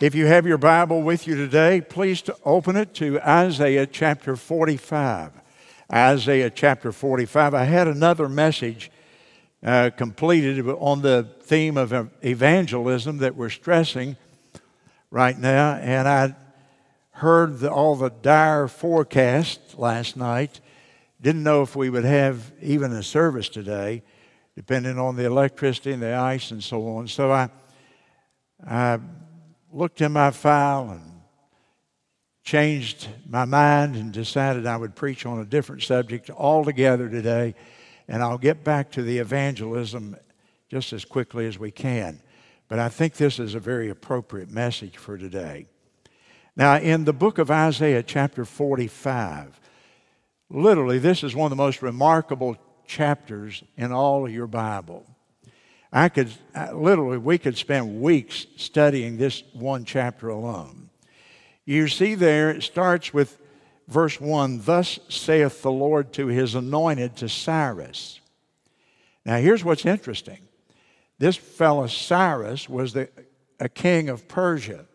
If you have your Bible with you today, please to open it to Isaiah chapter 45. Isaiah chapter 45. I had another message uh, completed on the theme of evangelism that we're stressing right now, and I heard the, all the dire forecasts last night. Didn't know if we would have even a service today, depending on the electricity and the ice and so on. So I, I looked in my file and changed my mind and decided I would preach on a different subject altogether today. And I'll get back to the evangelism just as quickly as we can. But I think this is a very appropriate message for today. Now, in the book of Isaiah, chapter 45, literally, this is one of the most remarkable chapters in all of your Bible. I could literally, we could spend weeks studying this one chapter alone. You see, there it starts with verse 1 Thus saith the Lord to his anointed, to Cyrus. Now, here's what's interesting this fellow Cyrus was the, a king of Persia.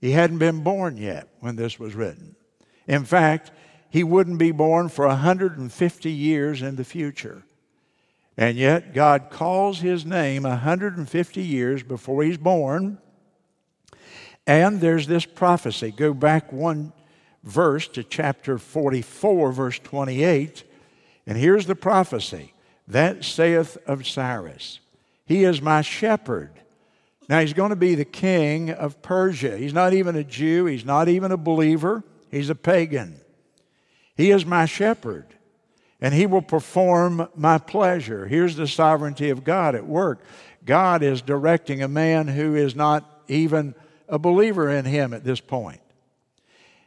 He hadn't been born yet when this was written. In fact, he wouldn't be born for 150 years in the future. And yet, God calls his name 150 years before he's born. And there's this prophecy. Go back one verse to chapter 44, verse 28. And here's the prophecy That saith of Cyrus, He is my shepherd. Now, he's going to be the king of Persia. He's not even a Jew, he's not even a believer, he's a pagan. He is my shepherd and he will perform my pleasure. Here's the sovereignty of God at work. God is directing a man who is not even a believer in him at this point.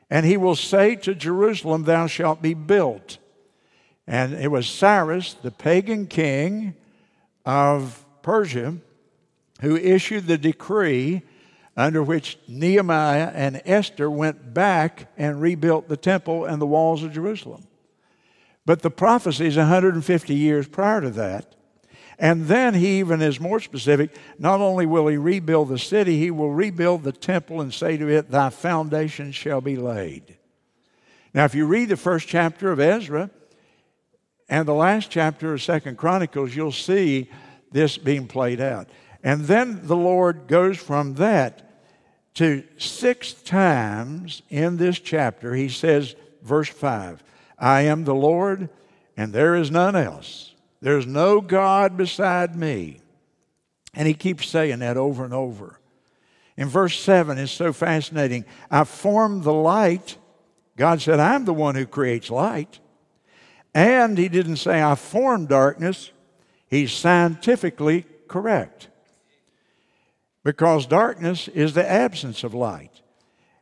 And he will say to Jerusalem, Thou shalt be built. And it was Cyrus, the pagan king of Persia, who issued the decree under which Nehemiah and Esther went back and rebuilt the temple and the walls of Jerusalem. But the prophecy is 150 years prior to that. And then he even is more specific. Not only will he rebuild the city, he will rebuild the temple and say to it, Thy foundation shall be laid. Now, if you read the first chapter of Ezra and the last chapter of Second Chronicles, you'll see this being played out. And then the Lord goes from that to six times in this chapter, he says, verse 5 I am the Lord, and there is none else. There's no God beside me. And he keeps saying that over and over. In verse 7, it's so fascinating. I formed the light. God said, I'm the one who creates light. And he didn't say, I formed darkness. He's scientifically correct. Because darkness is the absence of light.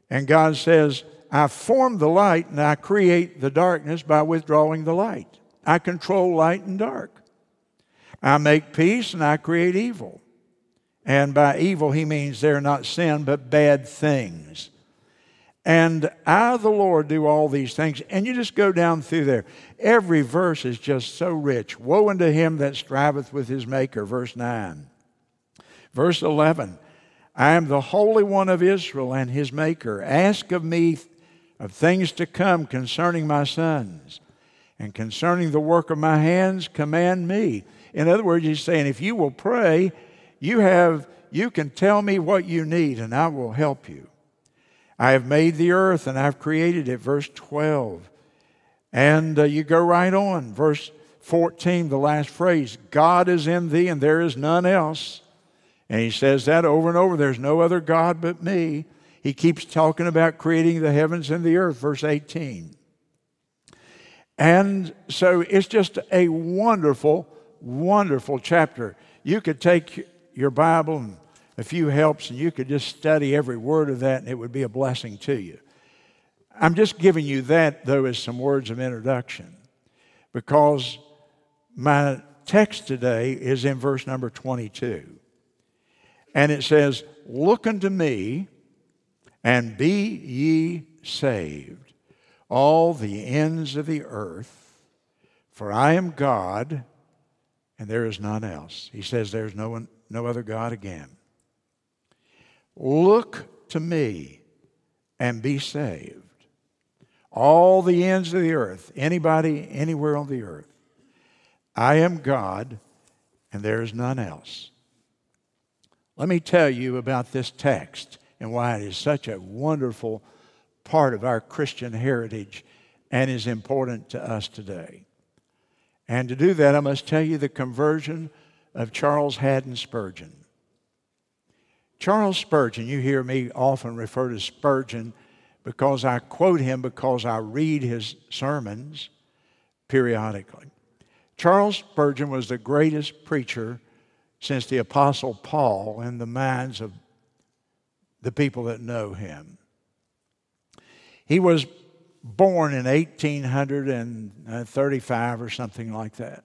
And God says, I form the light and I create the darkness by withdrawing the light. I control light and dark. I make peace and I create evil. And by evil, he means they're not sin, but bad things. And I, the Lord, do all these things. And you just go down through there. Every verse is just so rich. Woe unto him that striveth with his Maker, verse 9. Verse 11 I am the Holy One of Israel and his Maker. Ask of me of things to come concerning my sons and concerning the work of my hands command me. In other words he's saying if you will pray you have you can tell me what you need and i will help you. I have made the earth and i've created it verse 12 and uh, you go right on verse 14 the last phrase god is in thee and there is none else. And he says that over and over there's no other god but me he keeps talking about creating the heavens and the earth, verse 18. And so it's just a wonderful, wonderful chapter. You could take your Bible and a few helps and you could just study every word of that and it would be a blessing to you. I'm just giving you that, though, as some words of introduction because my text today is in verse number 22. And it says, Look unto me and be ye saved, all the ends of the earth, for I am God, and there is none else. He says there's no, one, no other God again. Look to me and be saved. All the ends of the earth, anybody, anywhere on the earth. I am God, and there is none else. Let me tell you about this text and why it is such a wonderful part of our Christian heritage and is important to us today. And to do that, I must tell you the conversion of Charles Haddon Spurgeon. Charles Spurgeon, you hear me often refer to Spurgeon because I quote him because I read his sermons periodically. Charles Spurgeon was the greatest preacher since the Apostle Paul in the minds of the people that know him. He was born in 1835 or something like that.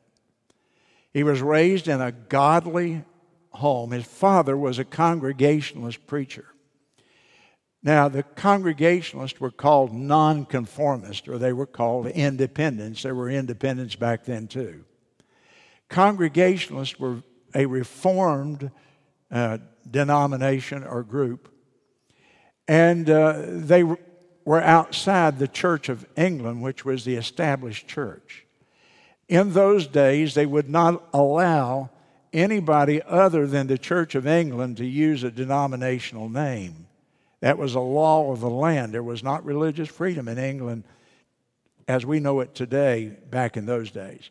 He was raised in a godly home. His father was a Congregationalist preacher. Now, the Congregationalists were called nonconformists, or they were called independents. There were independents back then, too. Congregationalists were a reformed uh, denomination or group, and uh, they were outside the Church of England, which was the established church. In those days, they would not allow anybody other than the Church of England to use a denominational name. That was a law of the land. There was not religious freedom in England as we know it today back in those days.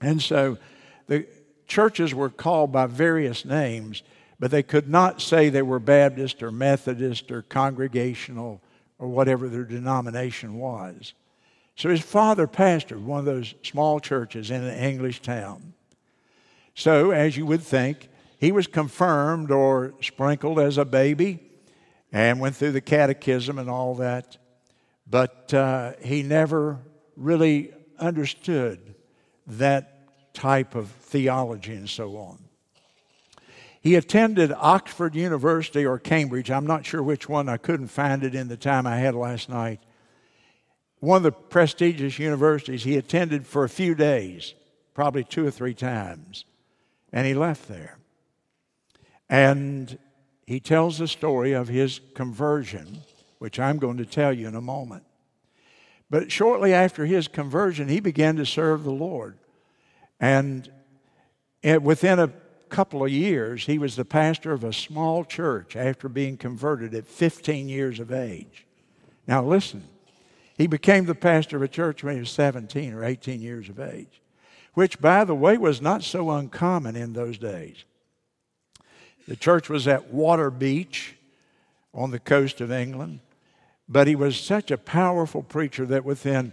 And so the churches were called by various names, but they could not say they were Baptist or Methodist or Congregational or whatever their denomination was. So his father pastored one of those small churches in an English town. So, as you would think, he was confirmed or sprinkled as a baby and went through the catechism and all that, but uh, he never really understood that type of theology and so on. He attended Oxford University or Cambridge. I'm not sure which one. I couldn't find it in the time I had last night. One of the prestigious universities he attended for a few days, probably two or three times, and he left there. And he tells the story of his conversion, which I'm going to tell you in a moment. But shortly after his conversion, he began to serve the Lord. And eh, within a couple of years, he was the pastor of a small church after being converted at 15 years of age. Now, listen, he became the pastor of a church when he was 17 or 18 years of age, which, by the way, was not so uncommon in those days. The church was at Waterbeach on the coast of England, but he was such a powerful preacher that within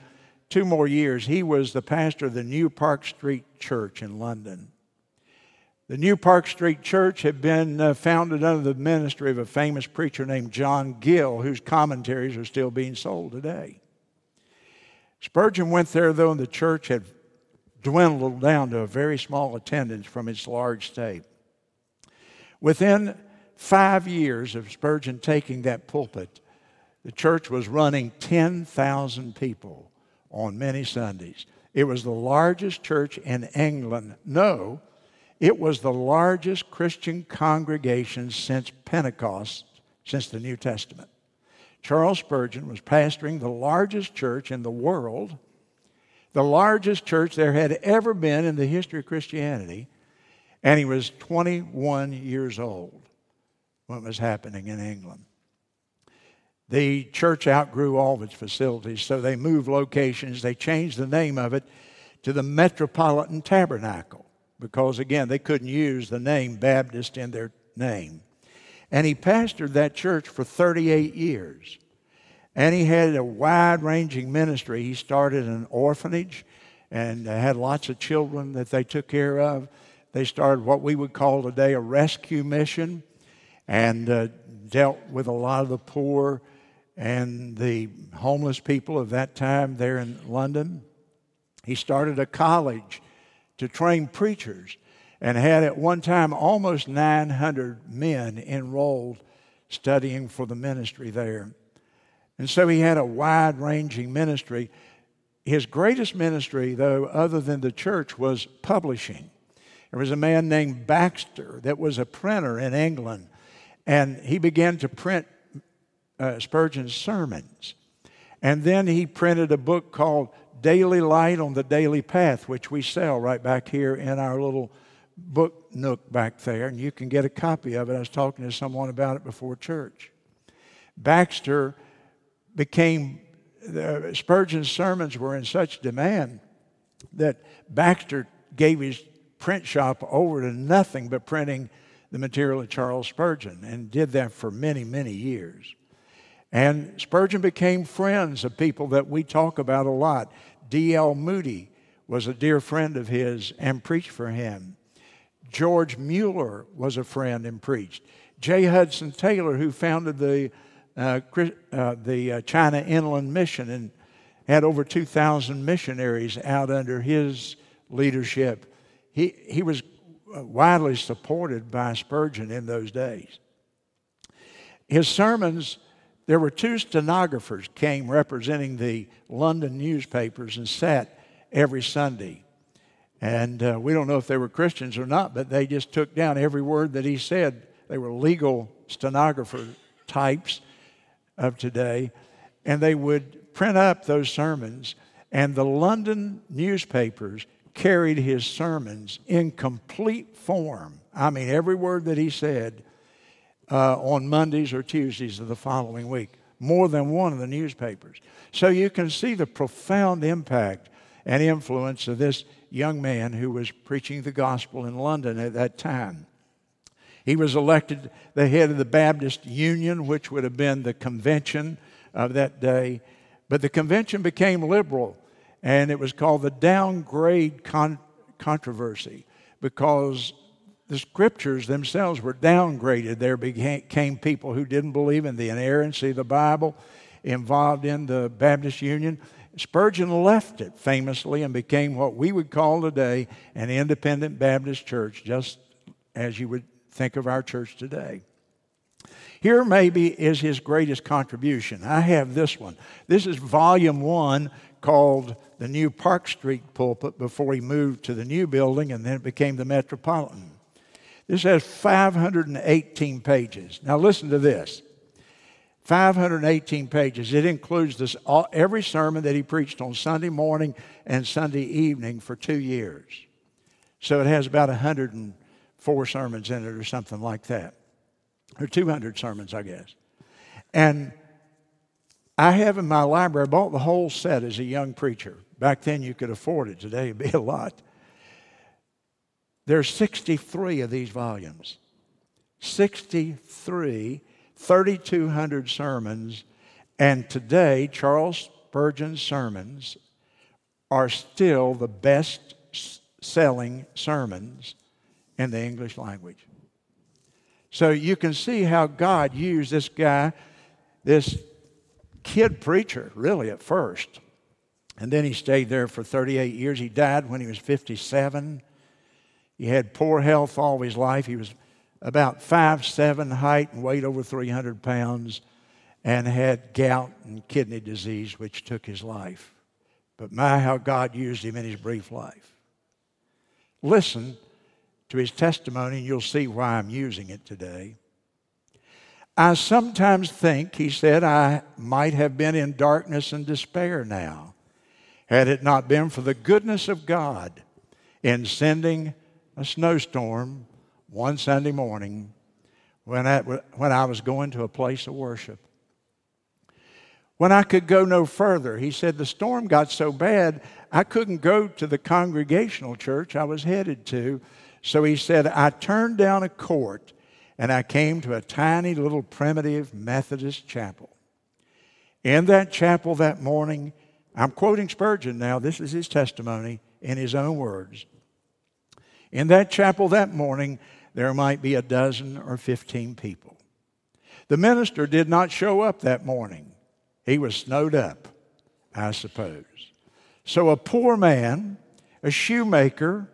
two more years, he was the pastor of the New Park Street Church in London. The New Park Street Church had been uh, founded under the ministry of a famous preacher named John Gill, whose commentaries are still being sold today. Spurgeon went there, though, and the church had dwindled down to a very small attendance from its large state. Within five years of Spurgeon taking that pulpit, the church was running 10,000 people on many Sundays. It was the largest church in England. No, it was the largest Christian congregation since Pentecost, since the New Testament. Charles Spurgeon was pastoring the largest church in the world, the largest church there had ever been in the history of Christianity, and he was 21 years old when it was happening in England. The church outgrew all of its facilities, so they moved locations. They changed the name of it to the Metropolitan Tabernacle because, again, they couldn't use the name Baptist in their name. And he pastored that church for 38 years. And he had a wide ranging ministry. He started an orphanage and had lots of children that they took care of. They started what we would call today a rescue mission and uh, dealt with a lot of the poor and the homeless people of that time there in London. He started a college to train preachers and had at one time almost 900 men enrolled studying for the ministry there. And so he had a wide ranging ministry. His greatest ministry, though, other than the church, was publishing. There was a man named Baxter that was a printer in England, and he began to print uh, Spurgeon's sermons. And then he printed a book called Daily Light on the Daily Path, which we sell right back here in our little book nook back there, and you can get a copy of it. I was talking to someone about it before church. Baxter became, the, Spurgeon's sermons were in such demand that Baxter gave his print shop over to nothing but printing the material of Charles Spurgeon and did that for many, many years. And Spurgeon became friends of people that we talk about a lot. D.L. Moody was a dear friend of his and preached for him. George Mueller was a friend and preached. J. Hudson Taylor, who founded the, uh, uh, the uh, China Inland Mission and had over 2,000 missionaries out under his leadership, he, he was widely supported by Spurgeon in those days. His sermons, there were two stenographers came representing the London newspapers and sat every Sunday and uh, we don't know if they were Christians or not, but they just took down every word that he said. They were legal stenographer types of today. And they would print up those sermons. And the London newspapers carried his sermons in complete form. I mean, every word that he said uh, on Mondays or Tuesdays of the following week, more than one of the newspapers. So you can see the profound impact and influence of this young man who was preaching the gospel in London at that time. He was elected the head of the Baptist Union, which would have been the convention of that day. But the convention became liberal, and it was called the downgrade con- controversy because the scriptures themselves were downgraded. There became people who didn't believe in the inerrancy of the Bible involved in the Baptist Union. Spurgeon left it famously and became what we would call today an independent Baptist church, just as you would think of our church today. Here, maybe, is his greatest contribution. I have this one. This is volume one called the New Park Street Pulpit before he moved to the new building and then it became the Metropolitan. This has 518 pages. Now, listen to this 518 pages. It includes this, all, every sermon that he preached on Sunday morning and Sunday evening for two years. So it has about 104 sermons in it or something like that, or 200 sermons, I guess. And I have in my library, I bought the whole set as a young preacher. Back then you could afford it, today it'd be a lot. There's 63 of these volumes. 63 3,200 sermons, and today Charles Spurgeon's sermons are still the best selling sermons in the English language. So you can see how God used this guy, this kid preacher, really at first. And then he stayed there for 38 years. He died when he was 57. He had poor health all his life. He was about five seven height and weighed over 300 pounds and had gout and kidney disease, which took his life. But my, how God used him in his brief life. Listen to his testimony, and you'll see why I'm using it today. I sometimes think, he said, I might have been in darkness and despair now, had it not been for the goodness of God in sending a snowstorm one Sunday morning when I, when I was going to a place of worship. When I could go no further, he said the storm got so bad I couldn't go to the congregational church I was headed to. So he said, I turned down a court and I came to a tiny little primitive Methodist chapel. In that chapel that morning, I'm quoting Spurgeon now, this is his testimony in his own words. In that chapel that morning, there might be a dozen or 15 people. The minister did not show up that morning. He was snowed up, I suppose. So a poor man, a shoemaker,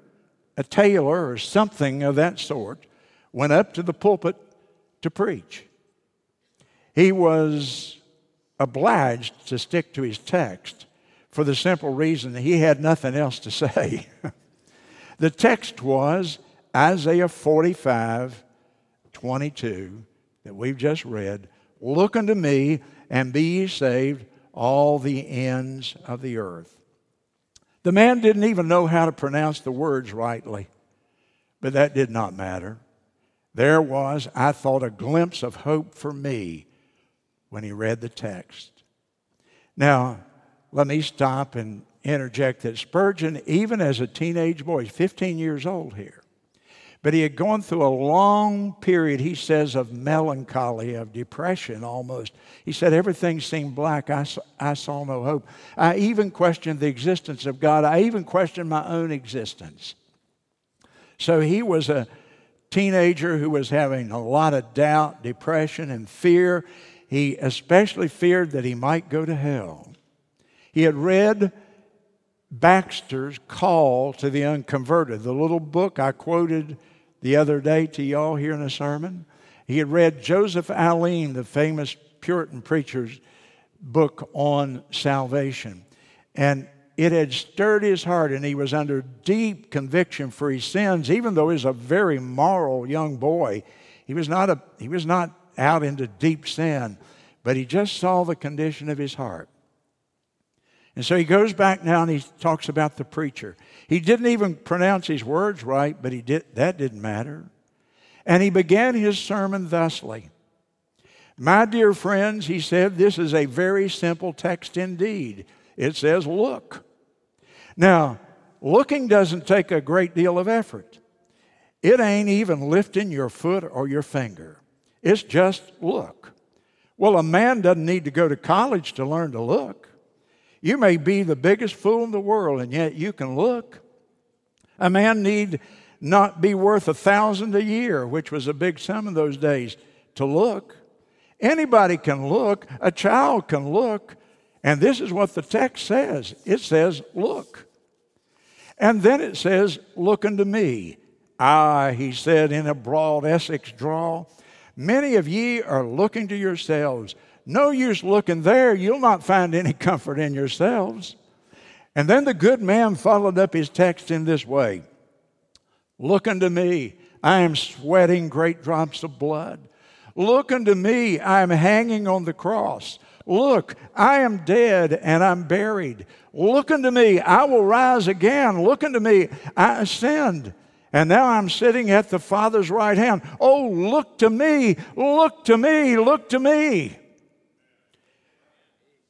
a tailor, or something of that sort, went up to the pulpit to preach. He was obliged to stick to his text for the simple reason that he had nothing else to say. the text was Isaiah 45, 22 that we've just read Look unto me and be ye saved, all the ends of the earth. The man didn't even know how to pronounce the words rightly, but that did not matter. There was, I thought, a glimpse of hope for me when he read the text. Now, let me stop and interject that Spurgeon, even as a teenage boy, 15 years old here, but he had gone through a long period, he says, of melancholy, of depression almost. He said, Everything seemed black. I, I saw no hope. I even questioned the existence of God. I even questioned my own existence. So he was a teenager who was having a lot of doubt, depression, and fear. He especially feared that he might go to hell. He had read Baxter's Call to the Unconverted, the little book I quoted the other day to y'all here in a sermon. He had read Joseph Alleine, the famous Puritan preacher's book on salvation. And it had stirred his heart, and he was under deep conviction for his sins, even though he was a very moral young boy. He was not, a, he was not out into deep sin, but he just saw the condition of his heart. And so he goes back now and he talks about the preacher. He didn't even pronounce his words right, but he did, that didn't matter. And he began his sermon thusly My dear friends, he said, this is a very simple text indeed. It says, Look. Now, looking doesn't take a great deal of effort. It ain't even lifting your foot or your finger. It's just look. Well, a man doesn't need to go to college to learn to look. You may be the biggest fool in the world, and yet you can look. A man need not be worth a thousand a year, which was a big sum in those days, to look. Anybody can look. A child can look. And this is what the text says it says, Look. And then it says, Look unto me. Ah, he said in a broad Essex drawl, many of ye are looking to yourselves no use looking there. You'll not find any comfort in yourselves. And then the good man followed up his text in this way Look unto me. I am sweating great drops of blood. Look unto me. I am hanging on the cross. Look, I am dead and I'm buried. Look unto me. I will rise again. Look unto me. I ascend. And now I'm sitting at the Father's right hand. Oh, look to me. Look to me. Look to me.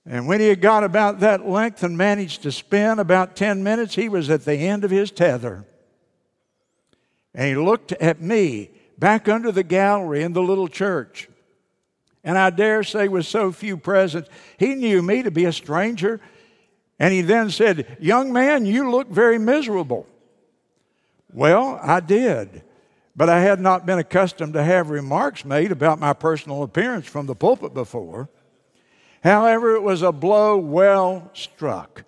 And when he had got about that length and managed to spin about 10 minutes, he was at the end of his tether. And he looked at me back under the gallery in the little church. And I dare say, with so few present, he knew me to be a stranger. And he then said, Young man, you look very miserable. Well, I did. But I had not been accustomed to have remarks made about my personal appearance from the pulpit before. However, it was a blow well struck.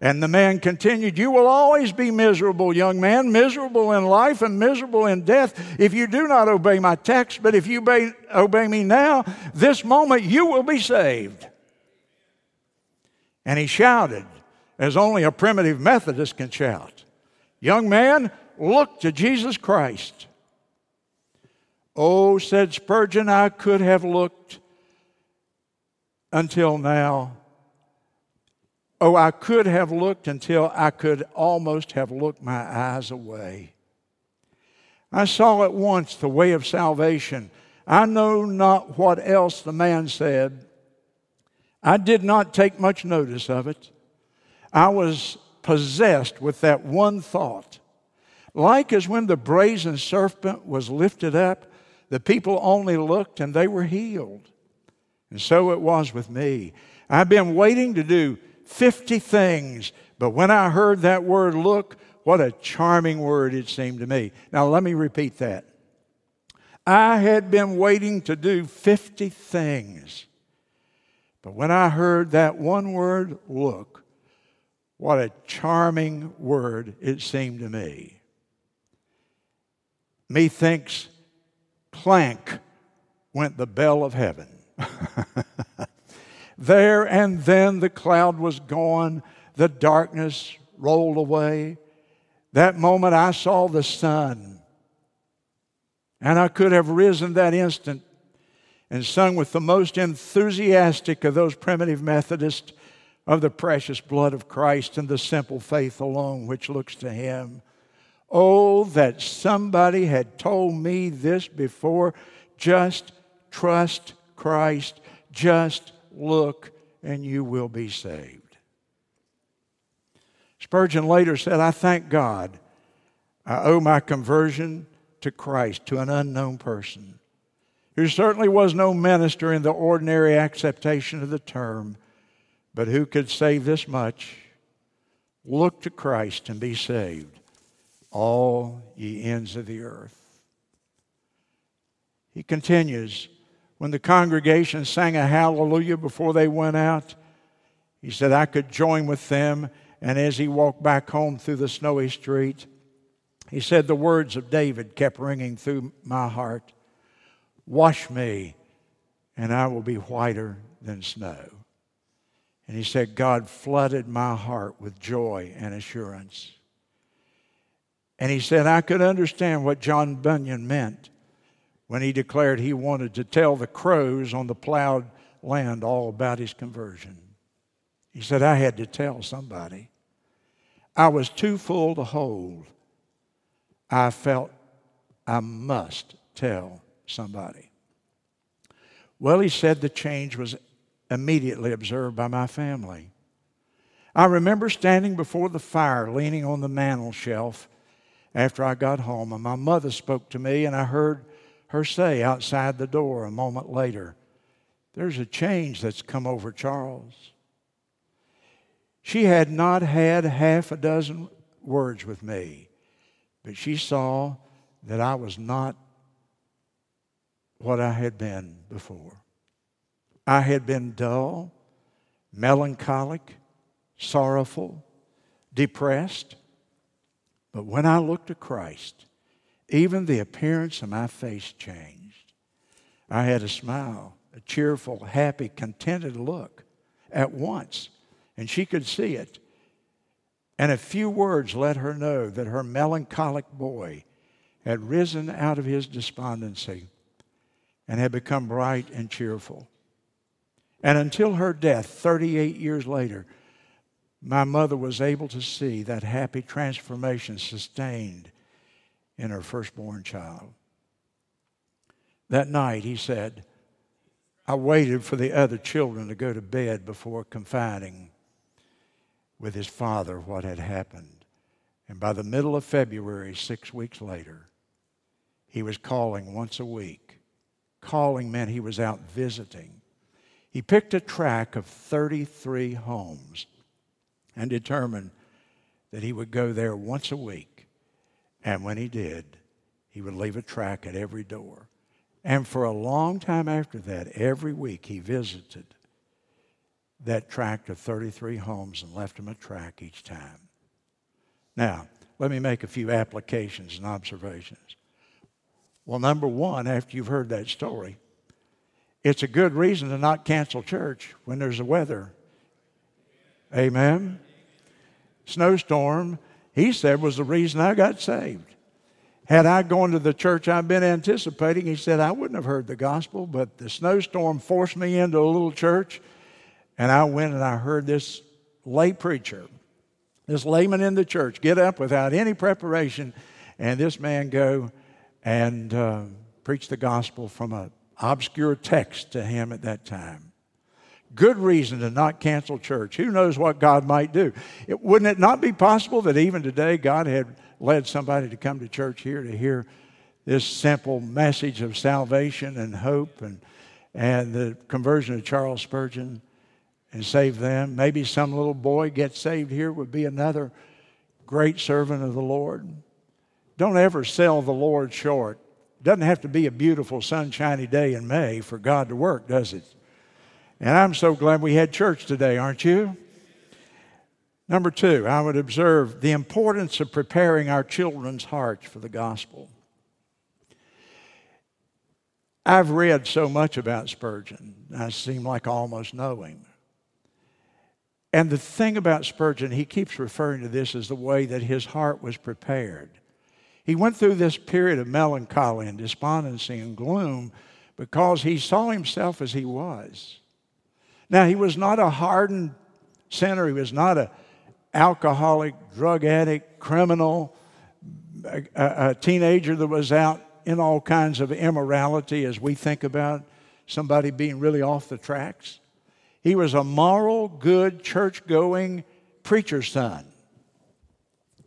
And the man continued, You will always be miserable, young man, miserable in life and miserable in death if you do not obey my text. But if you obey, obey me now, this moment you will be saved. And he shouted, as only a primitive Methodist can shout Young man, look to Jesus Christ. Oh, said Spurgeon, I could have looked until now. Oh, I could have looked until I could almost have looked my eyes away. I saw at once the way of salvation. I know not what else the man said. I did not take much notice of it. I was possessed with that one thought. Like as when the brazen serpent was lifted up, the people only looked and they were healed. And so it was with me. I've been waiting to do 50 things, but when I heard that word look, what a charming word it seemed to me. Now, let me repeat that. I had been waiting to do 50 things, but when I heard that one word, look, what a charming word it seemed to me. Methinks, clank went the bell of heaven. there and then the cloud was gone, the darkness rolled away. That moment I saw the sun. And I could have risen that instant and sung with the most enthusiastic of those primitive Methodists of the precious blood of Christ and the simple faith alone which looks to Him. Oh, that somebody had told me this before. Just trust Christ. Just look, and you will be saved. Spurgeon later said, I thank God I owe my conversion to Christ, to an unknown person, who certainly was no minister in the ordinary acceptation of the term, but who could say this much Look to Christ and be saved, all ye ends of the earth. He continues, when the congregation sang a hallelujah before they went out, he said, I could join with them. And as he walked back home through the snowy street, he said, The words of David kept ringing through my heart Wash me, and I will be whiter than snow. And he said, God flooded my heart with joy and assurance. And he said, I could understand what John Bunyan meant when he declared he wanted to tell the crows on the plowed land all about his conversion. He said, I had to tell somebody. I was too full to hold. I felt I must tell somebody. Well, he said the change was immediately observed by my family. I remember standing before the fire, leaning on the mantel shelf after I got home, and my mother spoke to me, and I heard her say outside the door a moment later, There's a change that's come over Charles. She had not had half a dozen words with me, but she saw that I was not what I had been before. I had been dull, melancholic, sorrowful, depressed. But when I looked to Christ, even the appearance of my face changed. I had a smile, a cheerful, happy, contented look at once, and she could see it. And a few words let her know that her melancholic boy had risen out of his despondency and had become bright and cheerful. And until her death, 38 years later, my mother was able to see that happy transformation sustained in her firstborn child. That night, he said, I waited for the other children to go to bed before confiding with his father what had happened. And by the middle of February, six weeks later, he was calling once a week. Calling meant he was out visiting. He picked a track of 33 homes and determined that he would go there once a week and when he did, he would leave a track at every door. And for a long time after that, every week he visited that tract of 33 homes and left them a track each time. Now, let me make a few applications and observations. Well, number one, after you've heard that story, it's a good reason to not cancel church when there's a weather. Amen? Snowstorm he said was the reason I got saved. Had I gone to the church I've been anticipating, he said I wouldn't have heard the gospel, but the snowstorm forced me into a little church, and I went and I heard this lay preacher, this layman in the church, get up without any preparation, and this man go and uh, preach the gospel from an obscure text to him at that time good reason to not cancel church. Who knows what God might do? It, wouldn't it not be possible that even today God had led somebody to come to church here to hear this simple message of salvation and hope and, and the conversion of Charles Spurgeon and save them? Maybe some little boy gets saved here would be another great servant of the Lord. Don't ever sell the Lord short. Doesn't have to be a beautiful sunshiny day in May for God to work, does it? And I'm so glad we had church today, aren't you? Number two, I would observe the importance of preparing our children's hearts for the gospel. I've read so much about Spurgeon, I seem like almost know him. And the thing about Spurgeon, he keeps referring to this as the way that his heart was prepared. He went through this period of melancholy and despondency and gloom because he saw himself as he was. Now, he was not a hardened sinner, he was not a alcoholic, drug addict, criminal, a, a, teenager that was out in all kinds of immorality as we think about somebody being really off the tracks. He was a moral, good, church going preacher's son.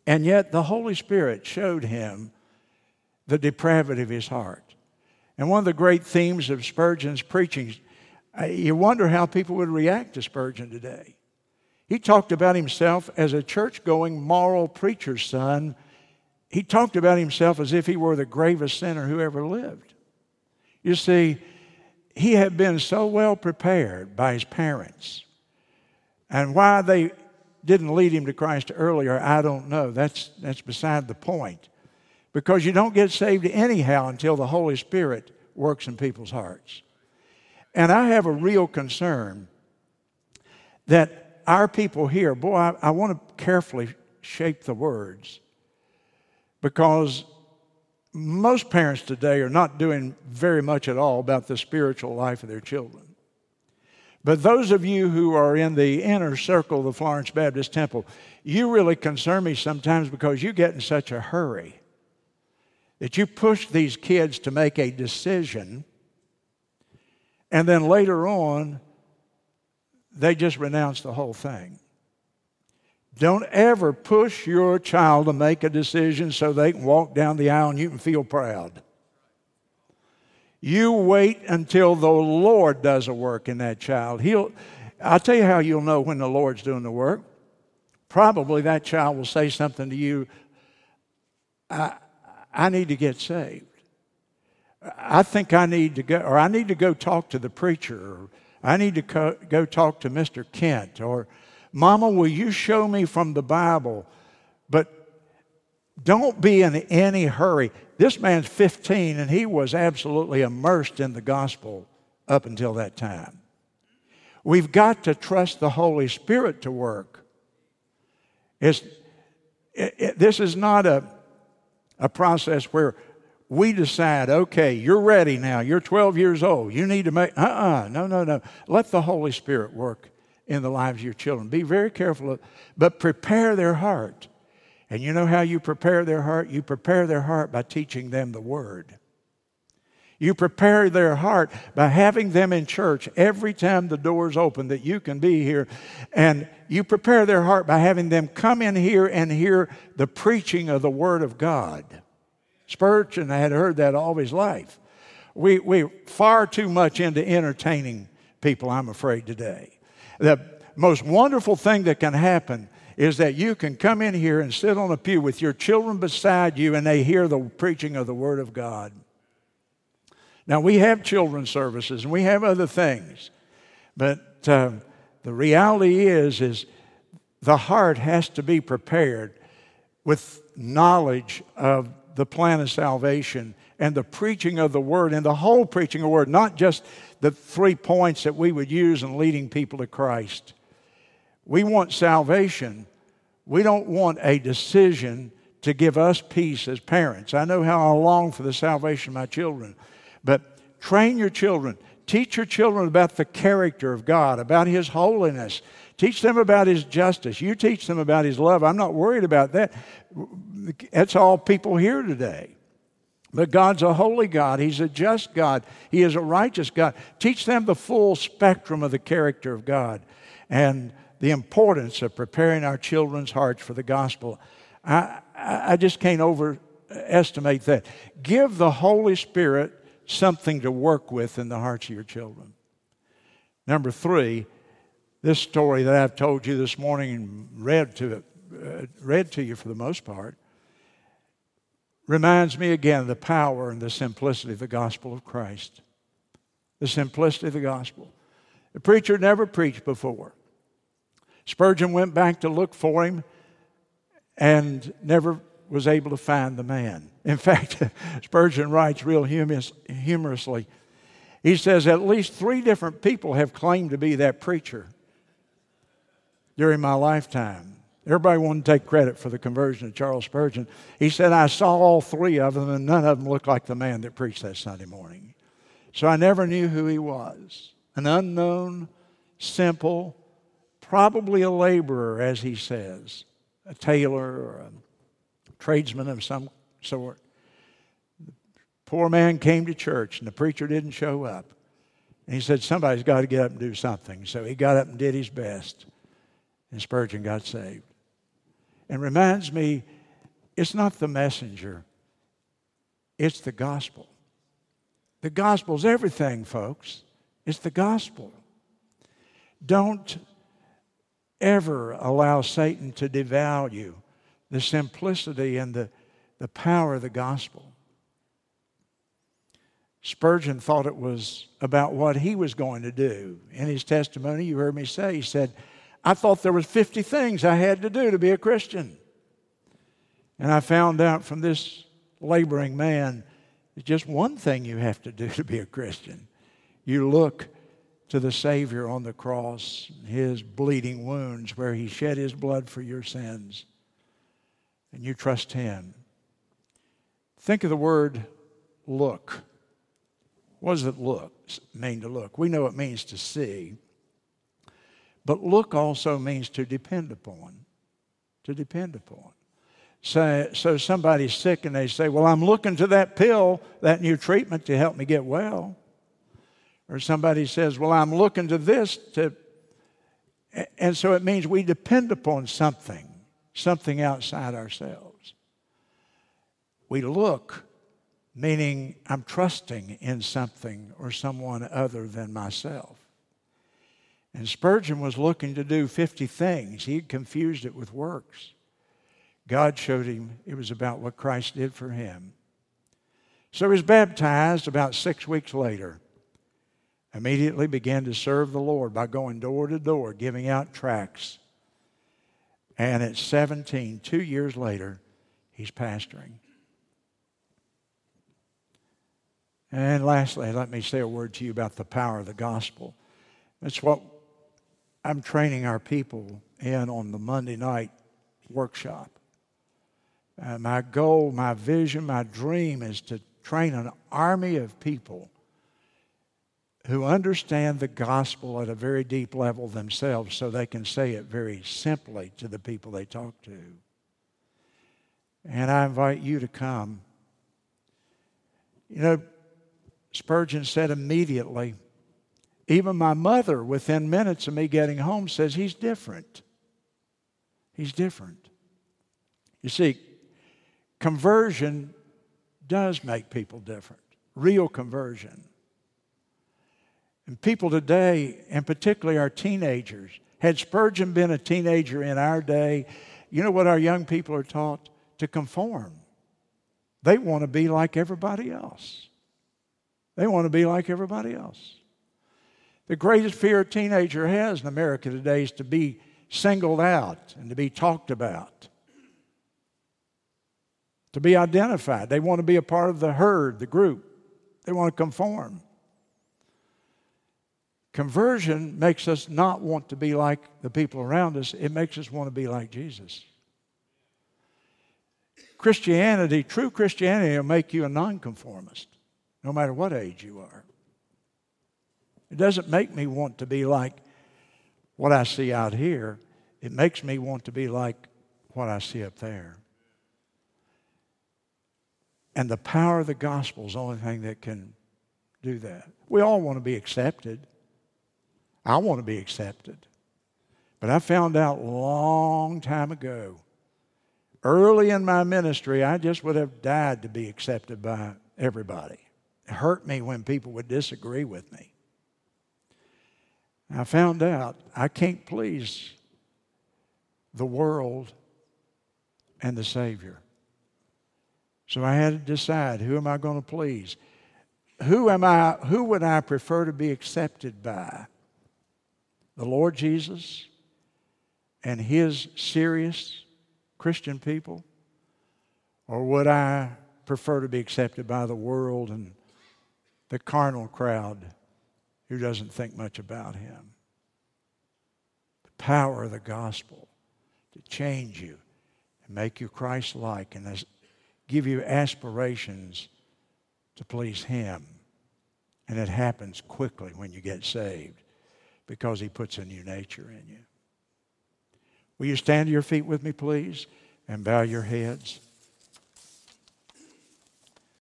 And yet the Holy Spirit showed him the depravity of his heart. And one of the great themes of Spurgeon's preaching, you wonder how people would react to Spurgeon today. He talked about himself as a church going moral preacher's son. He talked about himself as if he were the gravest sinner who ever lived. You see, he had been so well prepared by his parents. And why they didn't lead him to Christ earlier, I don't know. That's, that's beside the point. Because you don't get saved anyhow until the Holy Spirit works in people's hearts. And I have a real concern that our people here, boy, I, I want to carefully shape the words because most parents today are not doing very much at all about the spiritual life of their children. But those of you who are in the inner circle of the Florence Baptist Temple, you really concern me sometimes because you get in such a hurry that you push these kids to make a decision, and then later on, they just renounce the whole thing. Don't ever push your child to make a decision so they can walk down the aisle and you can feel proud. You wait until the Lord does a work in that child. He'll, I'll tell you how you'll know when the Lord's doing the work. Probably that child will say something to you I, I need to get saved. I think I need to go, or I need to go talk to the preacher, or I need to co- go talk to Mr. Kent, or Mama, will you show me from the Bible? But don't be in any hurry. This man's 15 and he was absolutely immersed in the gospel up until that time. We've got to trust the Holy Spirit to work. It's, it, it, this is not a, a process where we decide, okay, you're ready now. You're 12 years old. You need to make, uh uh-uh, uh no, no, no. Let the Holy Spirit work in the lives of your children. Be very careful, of, but prepare their heart and you know how you prepare their heart? You prepare their heart by teaching them the Word. You prepare their heart by having them in church every time the doors open that you can be here. And you prepare their heart by having them come in here and hear the preaching of the Word of God. Spurgeon I had heard that all his life. We, we're far too much into entertaining people, I'm afraid, today. The most wonderful thing that can happen is that you can come in here and sit on a pew with your children beside you and they hear the preaching of the Word of God. Now, we have children's services and we have other things, but uh, the reality is, is the heart has to be prepared with knowledge of the plan of salvation and the preaching of the word and the whole preaching of the word, not just the three points that we would use in leading people to Christ. We want salvation. We don't want a decision to give us peace as parents. I know how I long for the salvation of my children, but train your children. Teach your children about the character of God, about His holiness. Teach them about His justice. You teach them about His love. I'm not worried about that. That's all people hear today. But God's a holy God. He's a just God. He is a righteous God. Teach them the full spectrum of the character of God. And the importance of preparing our children's hearts for the gospel. I, I just can't overestimate that. Give the Holy Spirit something to work with in the hearts of your children. Number three, this story that I've told you this morning and read to, uh, read to you for the most part reminds me again of the power and the simplicity of the gospel of Christ. The simplicity of the gospel. The preacher never preached before. Spurgeon went back to look for him and never was able to find the man. In fact, Spurgeon writes real humorous, humorously. He says, At least three different people have claimed to be that preacher during my lifetime. Everybody wanted to take credit for the conversion of Charles Spurgeon. He said, I saw all three of them, and none of them looked like the man that preached that Sunday morning. So I never knew who he was. An unknown, simple, probably a laborer, as he says, a tailor or a tradesman of some sort. The poor man came to church and the preacher didn't show up. And he said, Somebody's got to get up and do something. So he got up and did his best. And Spurgeon got saved. And reminds me, it's not the messenger, it's the gospel. The gospel's everything, folks. It's the gospel. Don't ever allow Satan to devalue the simplicity and the, the power of the gospel. Spurgeon thought it was about what he was going to do. In his testimony, you heard me say, he said, I thought there was 50 things I had to do to be a Christian. And I found out from this laboring man, it's just one thing you have to do to be a Christian. You look to the Savior on the cross, his bleeding wounds where he shed his blood for your sins, and you trust him. Think of the word look. What does it look mean to look? We know it means to see. But look also means to depend upon. To depend upon. So, so somebody's sick and they say, Well, I'm looking to that pill, that new treatment to help me get well. Or somebody says, Well, I'm looking to this to. And so it means we depend upon something, something outside ourselves. We look meaning I'm trusting in something or someone other than myself. And Spurgeon was looking to do 50 things. He confused it with works. God showed him it was about what Christ did for him. So he was baptized about six weeks later. Immediately began to serve the Lord by going door to door, giving out tracts. And at 17, two years later, he's pastoring. And lastly, let me say a word to you about the power of the gospel. It's what I'm training our people in on the Monday night workshop. Uh, my goal, my vision, my dream is to train an army of people who understand the gospel at a very deep level themselves so they can say it very simply to the people they talk to. And I invite you to come. You know, Spurgeon said immediately, even my mother, within minutes of me getting home, says he's different. He's different. You see, conversion does make people different, real conversion. And people today, and particularly our teenagers, had Spurgeon been a teenager in our day, you know what our young people are taught? To conform. They want to be like everybody else. They want to be like everybody else. The greatest fear a teenager has in America today is to be singled out and to be talked about, to be identified. They want to be a part of the herd, the group, they want to conform. Conversion makes us not want to be like the people around us, it makes us want to be like Jesus. Christianity, true Christianity, will make you a nonconformist no matter what age you are. It doesn't make me want to be like what I see out here, it makes me want to be like what I see up there. And the power of the gospel is the only thing that can do that. We all want to be accepted. I want to be accepted. But I found out a long time ago, early in my ministry, I just would have died to be accepted by everybody. It hurt me when people would disagree with me. I found out I can't please the world and the Savior. So I had to decide who am I going to please? Who am I who would I prefer to be accepted by? The Lord Jesus and his serious Christian people? Or would I prefer to be accepted by the world and the carnal crowd who doesn't think much about him. The power of the gospel to change you and make you Christ like and give you aspirations to please him And it happens quickly when you get saved because He puts a new nature in you. Will you stand to your feet with me, please, and bow your heads?